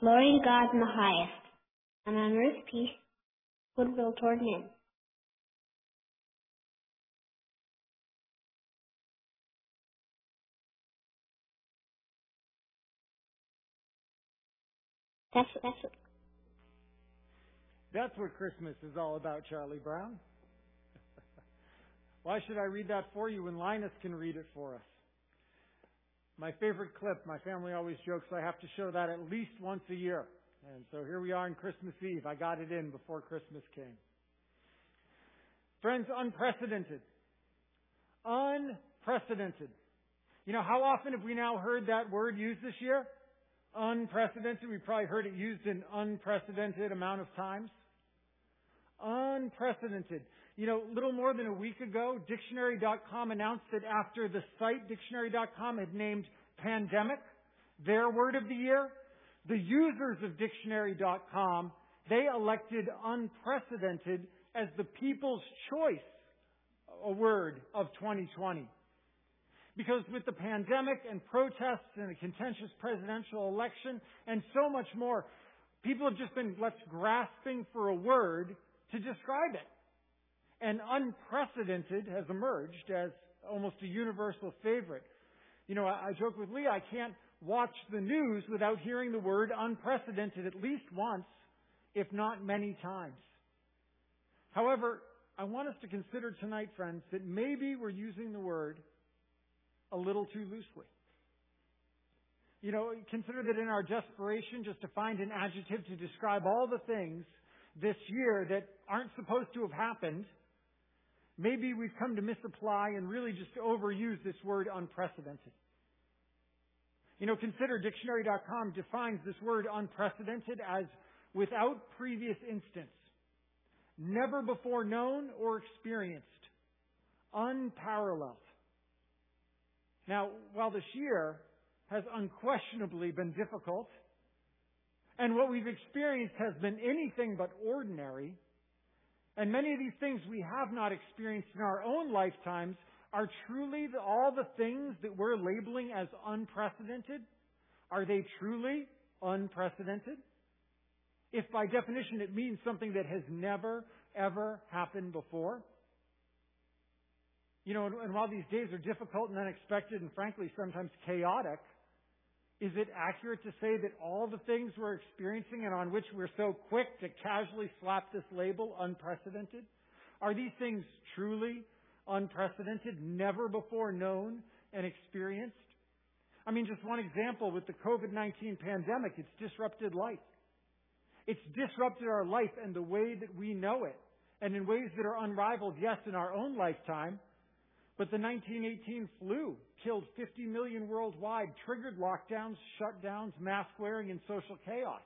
Glory to God in the highest, and on earth peace, goodwill toward men. That's that's what That's what Christmas is all about, Charlie Brown. Why should I read that for you when Linus can read it for us? My favorite clip, my family always jokes I have to show that at least once a year. And so here we are on Christmas Eve. I got it in before Christmas came. Friends, unprecedented. Unprecedented. You know, how often have we now heard that word used this year? Unprecedented. We probably heard it used an unprecedented amount of times. Unprecedented. You know, little more than a week ago, Dictionary.com announced that after the site Dictionary.com had named pandemic their word of the year, the users of Dictionary.com, they elected unprecedented as the people's choice a word of 2020. Because with the pandemic and protests and a contentious presidential election and so much more, people have just been left grasping for a word to describe it. And unprecedented has emerged as almost a universal favorite. You know, I, I joke with Lee, I can't watch the news without hearing the word unprecedented at least once, if not many times. However, I want us to consider tonight, friends, that maybe we're using the word a little too loosely. You know, consider that in our desperation just to find an adjective to describe all the things this year that aren't supposed to have happened, maybe we've come to misapply and really just overuse this word unprecedented. You know, consider dictionary.com defines this word unprecedented as without previous instance, never before known or experienced, unparalleled. Now, while this year has unquestionably been difficult, and what we've experienced has been anything but ordinary, and many of these things we have not experienced in our own lifetimes are truly the, all the things that we're labeling as unprecedented? Are they truly unprecedented? If by definition it means something that has never, ever happened before? You know, and, and while these days are difficult and unexpected and frankly sometimes chaotic, is it accurate to say that all the things we're experiencing and on which we're so quick to casually slap this label unprecedented? Are these things truly unprecedented, never before known and experienced? I mean, just one example with the COVID-19 pandemic, it's disrupted life. It's disrupted our life and the way that we know it. And in ways that are unrivaled, yes, in our own lifetime, but the 1918 flu killed 50 million worldwide, triggered lockdowns, shutdowns, mask wearing, and social chaos.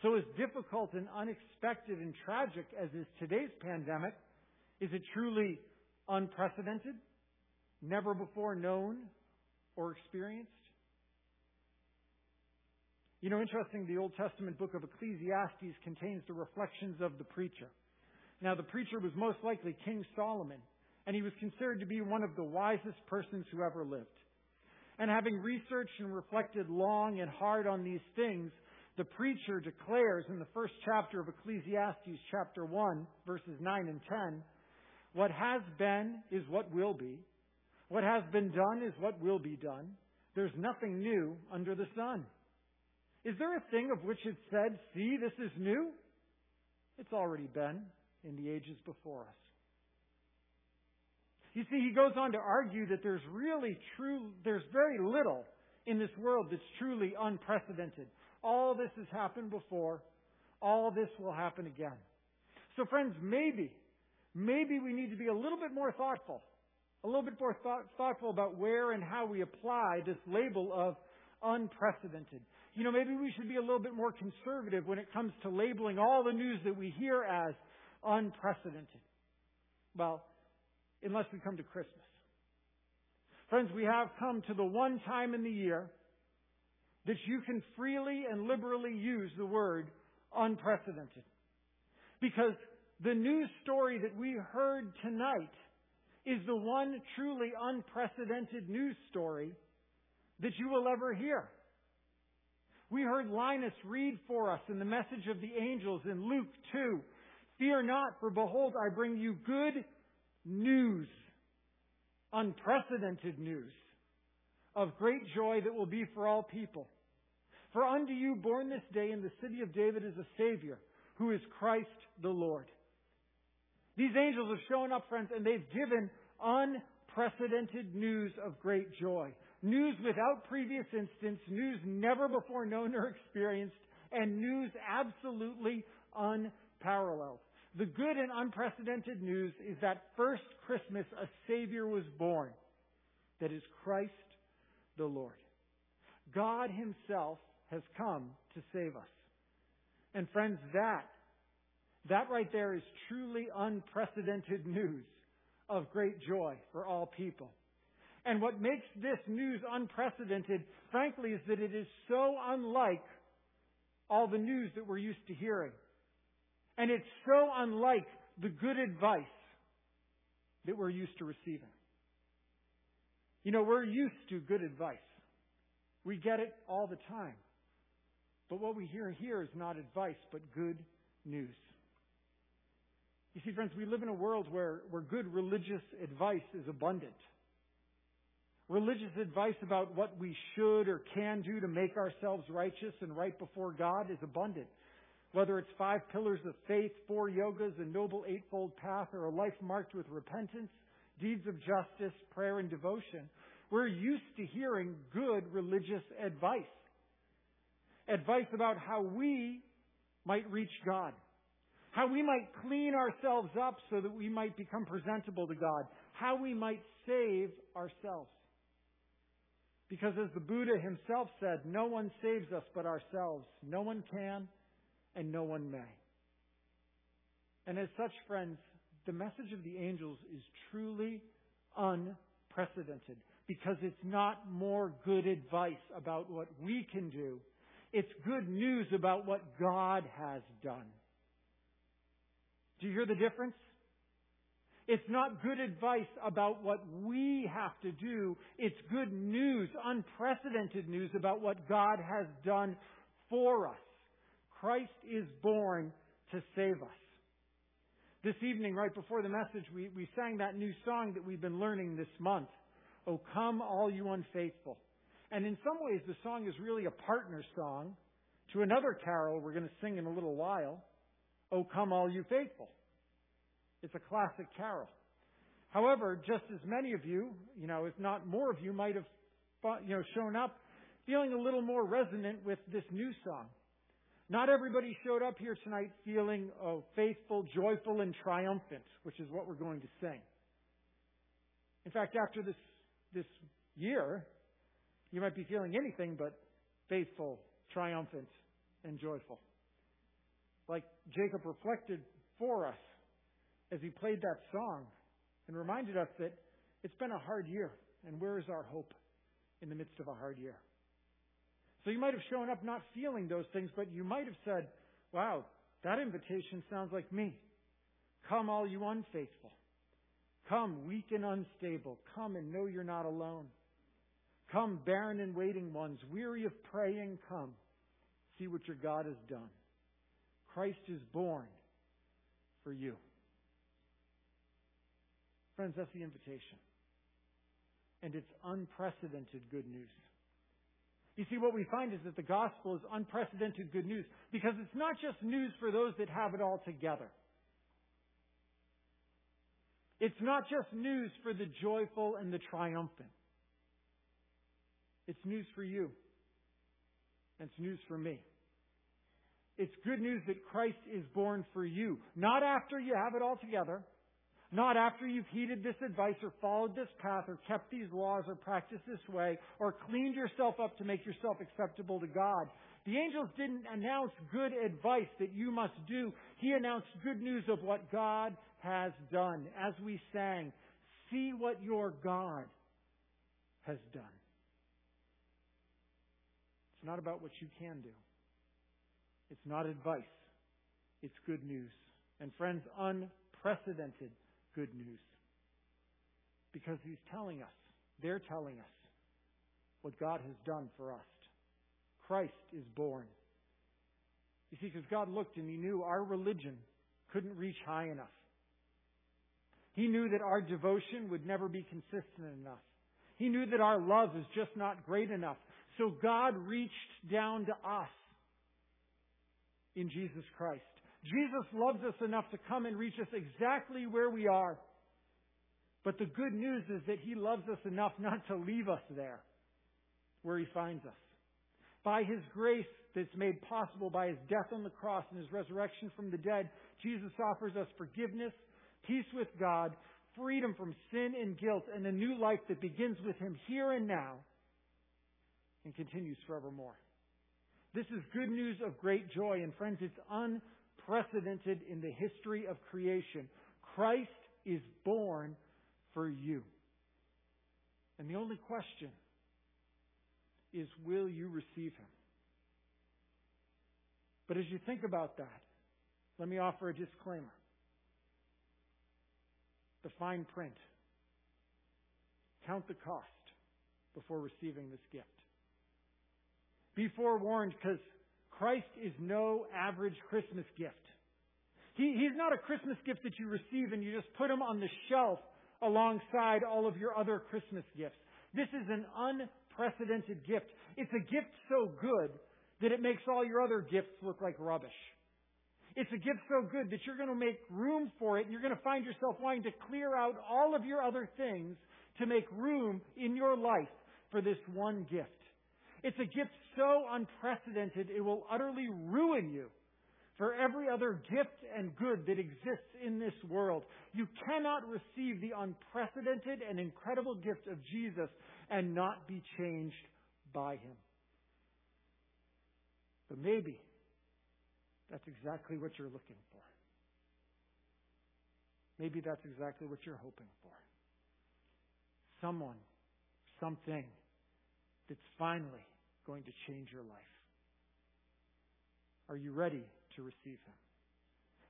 So as difficult and unexpected and tragic as is today's pandemic, is it truly unprecedented? Never before known or experienced? You know, interesting, the Old Testament book of Ecclesiastes contains the reflections of the preacher. Now, the preacher was most likely King Solomon and he was considered to be one of the wisest persons who ever lived. And having researched and reflected long and hard on these things, the preacher declares in the first chapter of Ecclesiastes, chapter 1, verses 9 and 10, what has been is what will be. What has been done is what will be done. There's nothing new under the sun. Is there a thing of which it said, See, this is new? It's already been in the ages before us. You see, he goes on to argue that there's really true, there's very little in this world that's truly unprecedented. All this has happened before. All this will happen again. So friends, maybe, maybe we need to be a little bit more thoughtful, a little bit more thought, thoughtful about where and how we apply this label of unprecedented. You know, maybe we should be a little bit more conservative when it comes to labeling all the news that we hear as unprecedented. Well, unless we come to Christmas. Friends, we have come to the one time in the year that you can freely and liberally use the word unprecedented. Because the news story that we heard tonight is the one truly unprecedented news story that you will ever hear. We heard Linus read for us in the message of the angels in Luke 2. Fear not, for behold, I bring you good news, unprecedented news of great joy that will be for all people. For unto you born this day in the city of David is a Savior, who is Christ the Lord. These angels have shown up, friends, and they've given unprecedented news of great joy. News without previous instance, news never before known or experienced, and news absolutely unparalleled. The good and unprecedented news is that first Christmas a Savior was born. That is Christ the Lord. God Himself has come to save us. And friends, that, that right there is truly unprecedented news of great joy for all people. And what makes this news unprecedented, frankly, is that it is so unlike all the news that we're used to hearing. And it's so unlike the good advice that we're used to receiving. You know, we're used to good advice. We get it all the time. But what we hear here is not advice, but good news. You see, friends, we live in a world where, where good religious advice is abundant. Religious advice about what we should or can do to make ourselves righteous and right before God is abundant. Whether it's five pillars of faith, four yogas, a noble eightfold path, or a life marked with repentance, deeds of justice, prayer, and devotion, we're used to hearing good religious advice. Advice about how we might reach God. How we might clean ourselves up so that we might become presentable to God. How we might save ourselves. Because as the Buddha himself said, no one saves us but ourselves. No one can, and no one may. And as such, friends, the message of the angels is truly unprecedented because it's not more good advice about what we can do. It's good news about what God has done. Do you hear the difference? It's not good advice about what we have to do. It's good news, unprecedented news about what God has done for us. Christ is born to save us. This evening, right before the message, we, we sang that new song that we've been learning this month. Oh, come all you unfaithful. And in some ways, the song is really a partner song to another carol we're going to sing in a little while. Oh, come all you faithful. It's a classic carol. However, just as many of you, you know, if not more of you, might have, you know, shown up feeling a little more resonant with this new song. Not everybody showed up here tonight feeling oh, faithful, joyful, and triumphant, which is what we're going to sing. In fact, after this, this year, you might be feeling anything but faithful, triumphant, and joyful. Like Jacob reflected for us as he played that song and reminded us that it's been a hard year, and where is our hope in the midst of a hard year? So you might have shown up not feeling those things, but you might have said, wow, that invitation sounds like me. Come, all you unfaithful. Come, weak and unstable. Come and know you're not alone. Come, barren and waiting ones, weary of praying, come. See what your God has done. Christ is born for you. Friends, that's the invitation. And it's unprecedented good news. You see, what we find is that the gospel is unprecedented good news because it's not just news for those that have it all together. It's not just news for the joyful and the triumphant. It's news for you. And it's news for me. It's good news that Christ is born for you. Not after you have it all together. Not after you've heeded this advice or followed this path or kept these laws or practiced this way or cleaned yourself up to make yourself acceptable to God. The angels didn't announce good advice that you must do. He announced good news of what God has done. As we sang, see what your God has done. It's not about what you can do. It's not advice. It's good news. And friends, unprecedented good news. Because he's telling us, they're telling us what God has done for us. Christ is born. You see, because God looked and he knew our religion couldn't reach high enough. He knew that our devotion would never be consistent enough. He knew that our love is just not great enough. So God reached down to us in Jesus Christ. Jesus loves us enough to come and reach us exactly where we are. But the good news is that He loves us enough not to leave us there where He finds us. By His grace that's made possible by His death on the cross and His resurrection from the dead, Jesus offers us forgiveness, peace with God, freedom from sin and guilt, and a new life that begins with Him here and now and continues forevermore. This is good news of great joy, and friends, it's unprecedented in the history of creation. Christ is born for you. And the only question is will you receive him? But as you think about that, let me offer a disclaimer. The fine print. Count the cost before receiving this gift. Be forewarned because Christ is no average Christmas gift. He, he's not a Christmas gift that you receive and you just put him on the shelf alongside all of your other Christmas gifts. This is an unprecedented gift. It's a gift so good that it makes all your other gifts look like rubbish. It's a gift so good that you're going to make room for it and you're going to find yourself wanting to clear out all of your other things to make room in your life for this one gift. It's a gift so unprecedented it will utterly ruin you for every other gift and good that exists in this world. You cannot receive the unprecedented and incredible gift of Jesus and not be changed by Him. But maybe that's exactly what you're looking for. Maybe that's exactly what you're hoping for. Someone, something that's finally going to change your life. Are you ready to receive Him?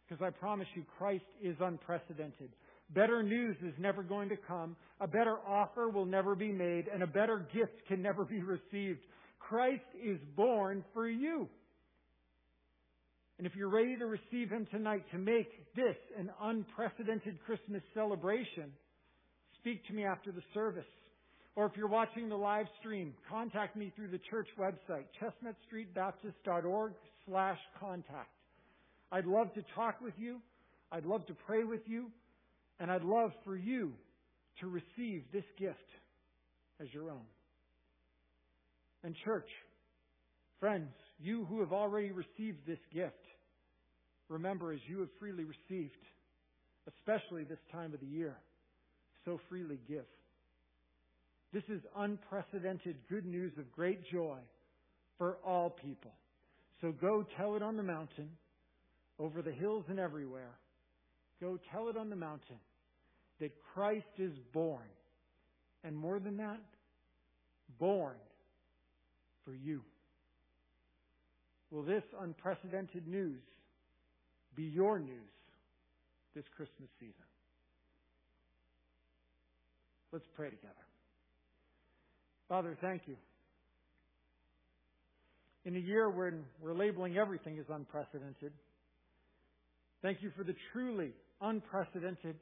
Because I promise you, Christ is unprecedented. Better news is never going to come. A better offer will never be made, and a better gift can never be received. Christ is born for you. And if you're ready to receive Him tonight to make this an unprecedented Christmas celebration, speak to me after the service. Or if you're watching the live stream, contact me through the church website, chestnutstreetbaptist.org slash contact. I'd love to talk with you. I'd love to pray with you. And I'd love for you to receive this gift as your own. And church, friends, you who have already received this gift, remember as you have freely received, especially this time of the year, so freely give. This is unprecedented good news of great joy for all people. So go tell it on the mountain, over the hills and everywhere. Go tell it on the mountain that Christ is born. And more than that, born for you. Will this unprecedented news be your news this Christmas season? Let's pray together. Father, thank you. In a year when we're labeling everything as unprecedented, thank you for the truly unprecedented,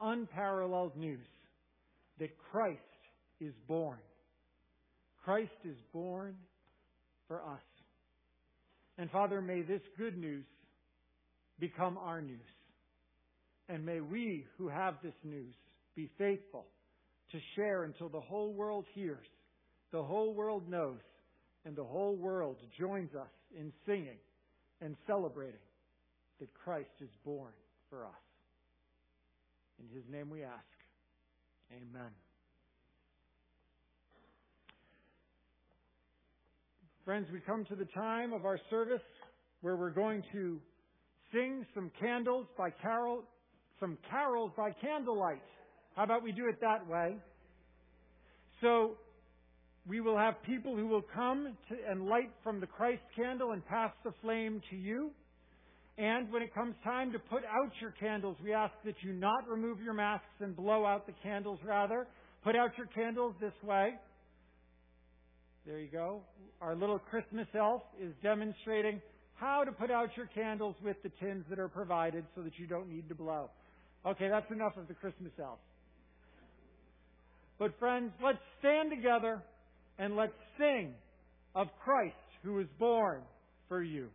unparalleled news that Christ is born. Christ is born for us. And Father, may this good news become our news. And may we who have this news be faithful to share until the whole world hears, the whole world knows, and the whole world joins us in singing and celebrating that Christ is born for us. In his name we ask. Amen. Friends, we come to the time of our service where we're going to sing some candles by carol, some carols by candlelight. How about we do it that way? So, we will have people who will come to, and light from the Christ candle and pass the flame to you. And when it comes time to put out your candles, we ask that you not remove your masks and blow out the candles rather. Put out your candles this way. There you go. Our little Christmas elf is demonstrating how to put out your candles with the tins that are provided so that you don't need to blow. Okay, that's enough of the Christmas elf. But friends, let's stand together and let's sing of Christ who was born for you.